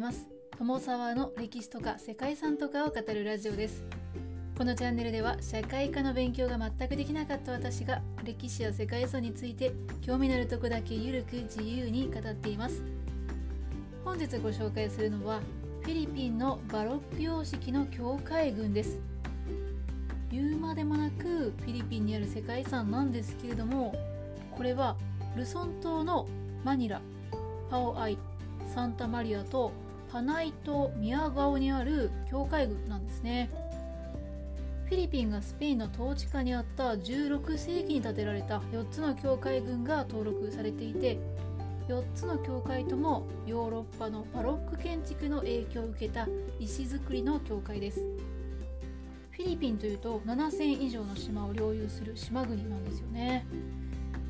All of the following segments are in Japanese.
います。友沢の歴史とか世界遺産とかを語るラジオです。このチャンネルでは社会科の勉強が全くできなかった私が歴史や世界遺産について興味のあるとこだけゆるく自由に語っています。本日ご紹介するのはフィリピンのバロック様式の教会群です。言うまでもなくフィリピンにある世界遺産なんですけれどもこれはルソン島のマニラパオアイサンタマリアとパナイ島ミアガオにある教会群なんですね。フィリピンがスペインの統治下にあった16世紀に建てられた4つの教会群が登録されていて4つの教会ともヨーロッパのバロック建築の影響を受けた石造りの教会です。フィリピンというと7000以上の島を領有する島国なんですよね。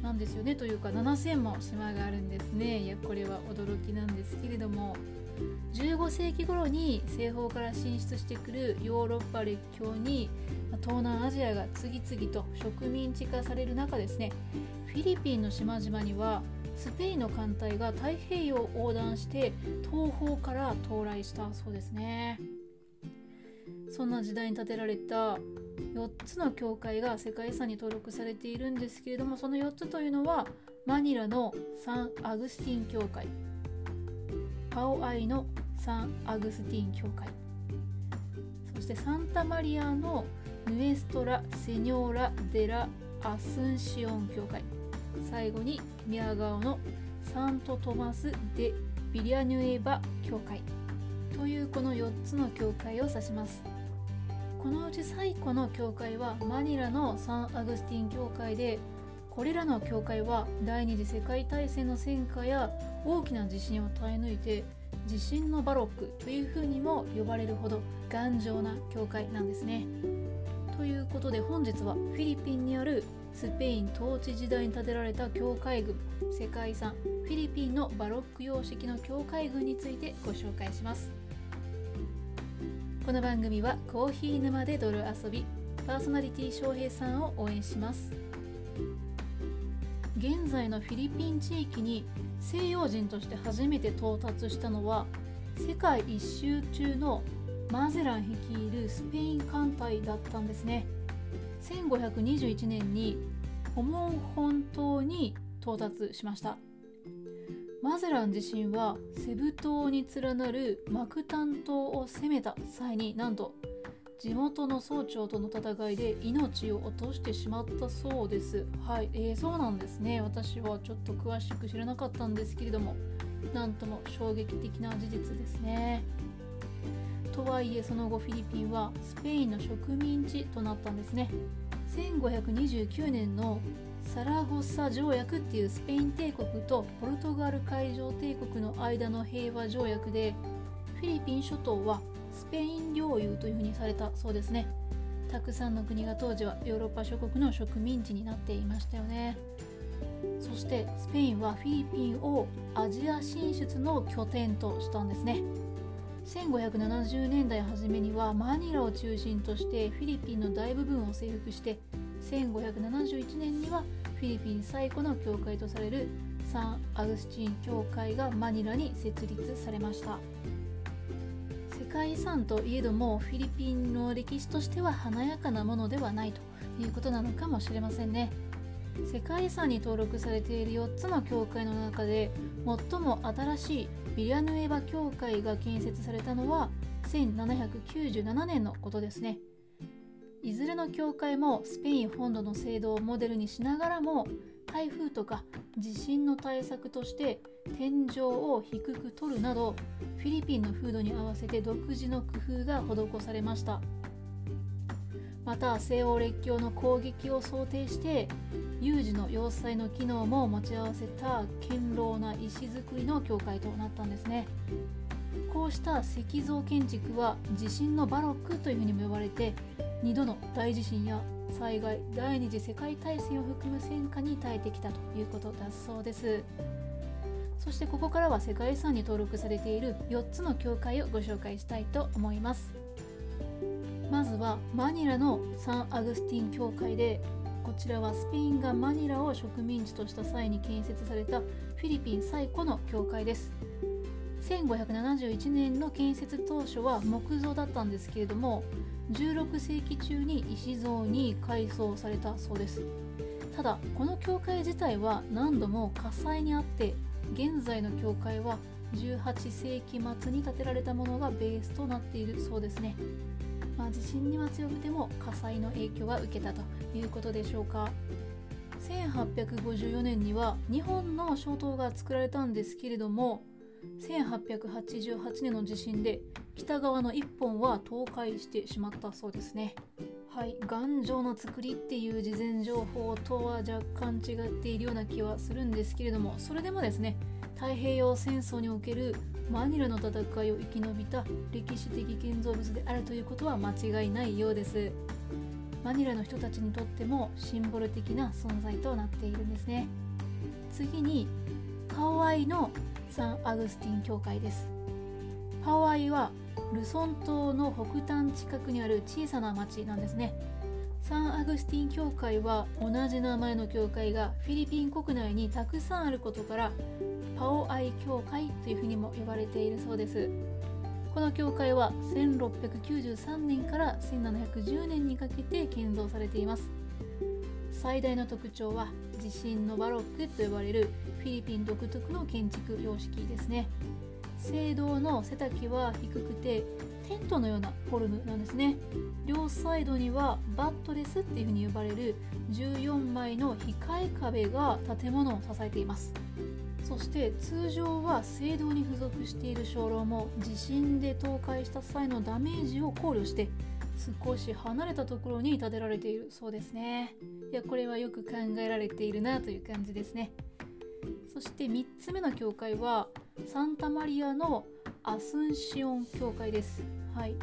なんですよね。というか7000も島があるんですね。いやこれは驚きなんですけれども。15世紀頃に西方から進出してくるヨーロッパ列強に東南アジアが次々と植民地化される中ですねフィリピンの島々にはスペインの艦隊が太平洋を横断して東方から到来したそうですね。そんな時代に建てられた4つの教会が世界遺産に登録されているんですけれどもその4つというのはマニラのサン・アグスティン教会。パオアイのサン・アグスティン教会。そしてサンタマリアのヌエストラ・セニョーラ・デラ・アスンシオン教会。最後にミアガオのサント・トマス・デ・ビリアニュエバ教会というこの4つの教会を指します。このうち最古の教会はマニラのサン・アグスティン教会でこれらの教会は第二次世界大戦の戦火や大きな地震を耐え抜いて地震のバロックというふうにも呼ばれるほど頑丈な教会なんですね。ということで本日はフィリピンにあるスペイン統治時代に建てられた教会群世界遺産フィリピンのバロック様式の教会群についてご紹介します。この番組はコーヒー沼で泥遊びパーソナリティ翔平さんを応援します現在のフィリピン地域に西洋人として初めて到達したのは世界一周中のマゼラン率いるスペイン艦隊だったんですね。1521年にホモン本島に到達しました。マゼラン自身はセブ島に連なるマクタン島を攻めた際になんと地元の総長との戦いで命を落としてしまったそうです。はい、えー、そうなんですね。私はちょっと詳しく知らなかったんですけれども、なんとも衝撃的な事実ですね。とはいえその後フィリピンはスペインの植民地となったんですね。1529年のサラゴサ条約っていうスペイン帝国とポルトガル海上帝国の間の平和条約でフィリピン諸島はスペイン領有というふうにされたそうですね。たくさんの国が当時はヨーロッパ諸国の植民地になっていましたよね。そしてスペインはフィリピンをアジア進出の拠点としたんですね。1570年代初めにはマニラを中心としてフィリピンの大部分を征服して1571年にはフィリピン最古の教会とされるサン・アグスチン教会がマニラに設立されました。界遺産といえどもフィリピンの歴史としては華やかなものではないということなのかもしれませんね。世界遺産に登録されている4つの教会の中で最も新しいビリアヌエバ教会が建設されたのは1797年のことですね。いずれの教会もスペイン本土の制度をモデルにしながらも台風とか地震の対策として天井を低く取るなどフィリピンの風土に合わせて独自の工夫が施されました。また西欧列強の攻撃を想定して有事の要塞の機能も持ち合わせた堅牢な石造りの教会となったんですね。こうした石造建築は地震のバロックというふうにも呼ばれて2度の大地震や災害第二次世界大戦を含む戦火に耐えてきたということだそうです。そしてここからは世界遺産に登録されている4つの教会をご紹介したいと思います。まずはマニラのサン・アグスティン教会でこちらはスペインがマニラを植民地とした際に建設されたフィリピン最古の教会です。1571年の建設当初は木造だったんですけれども16世紀中に石像に改装されたそうです。ただこの教会自体は何度も火災にあって現在の教会は18世紀末に建てられたものがベースとなっているそうですね。まあ、地震には強くても火災の影響は受けたということでしょうか。1854年には2本の小塔が作られたんですけれども1888年の地震で北側の1本は倒壊してしまったそうですね。はい。頑丈な作りっていう事前情報とは若干違っているような気はするんですけれどもそれでもですね太平洋戦争におけるマニラの戦いを生き延びた歴史的建造物であるということは間違いないようです。マニラの人たちにとってもシンボル的な存在となっているんですね。次にハワイのサンアグスティン教会です。ハワイはルソン島の北端近くにある小さな町なんですね。サンアグスティン教会は同じ名前の教会がフィリピン国内にたくさんあることからパオアイ教会というふうにも呼ばれているそうです。この教会は1693年から1710年にかけて建造されています。最大の特徴は地震のバロックと呼ばれるフィリピン独特の建築様式ですね。聖堂の背丈は低くてテントのようなフォルムなんですね。両サイドにはバットレスっていうふうに呼ばれる14枚の控え壁が建物を支えています。そして通常は聖堂に付属している鐘楼も地震で倒壊した際のダメージを考慮して少し離れたところに建てられているそうですね。いやこれはよく考えられているなという感じですね。そして3つ目の教会はサンタマリアのアスンシオン教会です。はい。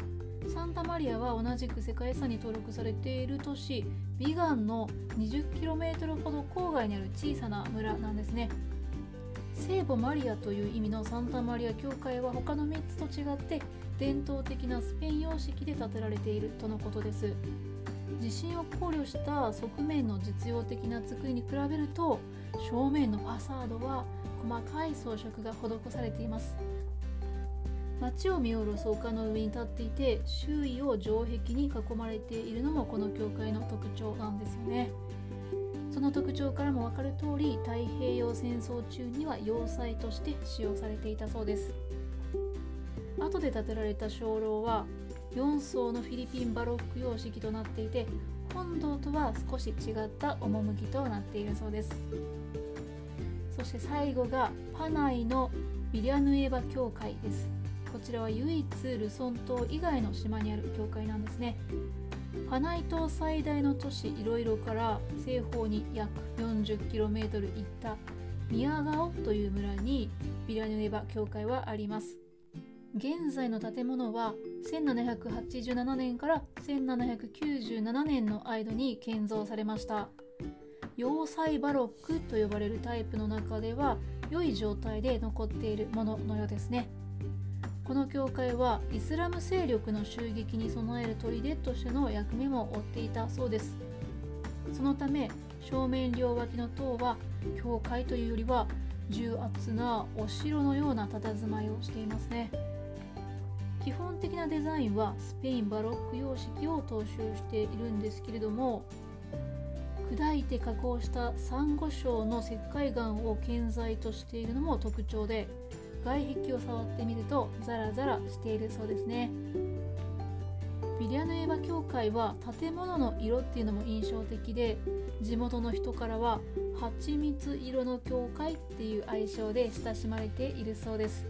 サンタマリアは同じく世界遺産に登録されている都市ビガンの 20km ほど郊外にある小さな村なんですね。聖母マリアという意味のサンタマリア教会は他の3つと違って伝統的なスペイン様式で建てられているとのことです。地震を考慮した側面の実用的な作りに比べると正面のファサードは細かい装飾が施されています。街を見下ろす丘の上に立っていて周囲を城壁に囲まれているのもこの教会の特徴なんですよね。その特徴からも分かる通り太平洋戦争中には要塞として使用されていたそうです。後で建てられた鐘楼は4層のフィリピンバロック様式となっていて本堂とは少し違った趣となっているそうです。そして最後がパナイのビリアヌエバ教会です。こちらは唯一ルソン島以外の島にある教会なんですね。パナイ島最大の都市イロイロから西方に約 40km 行ったミヤガオという村にビラヌエバ教会はあります。現在の建物は1787年から1797年の間に建造されました。要塞バロックと呼ばれるタイプの中では良い状態で残っているもののようですね。この教会はイスラム勢力の襲撃に備える砦としての役目も負っていたそうです。そのため正面両脇の塔は教会というよりは重圧なお城のような佇まいをしていますね。基本的なデザインはスペインバロック様式を踏襲しているんですけれども砕いて加工したサンゴ礁の石灰岩を建材としているのも特徴で外壁を触ってみるとザラザラしているそうですね。ビリアヌエバ教会は建物の色っていうのも印象的で地元の人からは蜂蜜色の教会っていう愛称で親しまれているそうです。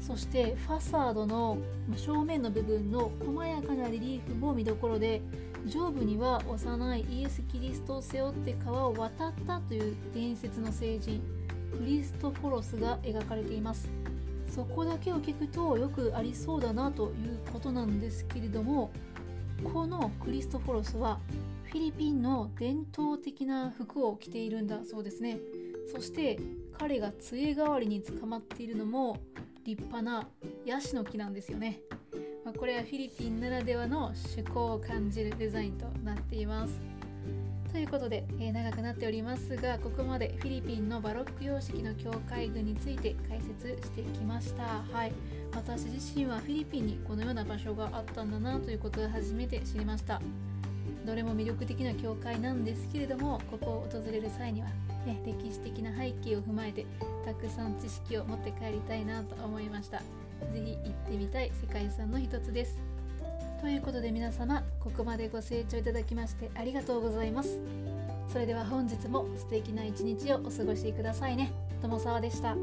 そしてファサードの正面の部分の細やかなリリーフも見どころで上部には幼いイエス・キリストを背負って川を渡ったという伝説の聖人。クリストフォロスが描かれています。そこだけを聞くとよくありそうだなということなんですけれどもこのクリストフォロスはフィリピンの伝統的な服を着ているんだそうですね。そして彼が杖代わりに捕まっているのも立派なヤシの木なんですよね、これはフィリピンならではの趣向を感じるデザインとなっています。ということで、えー、長くなっておりますがここまでフィリピンのバロック様式の教会群について解説してきました。はい。私自身はフィリピンにこのような場所があったんだなということを初めて知りました。どれも魅力的な教会なんですけれどもここを訪れる際には、ね、歴史的な背景を踏まえてたくさん知識を持って帰りたいなと思いました。是非行ってみたい世界遺産の一つです。ということで皆様ここまでご清聴いただきましてありがとうございます。それでは本日も素敵な一日をお過ごしくださいね。友澤でした。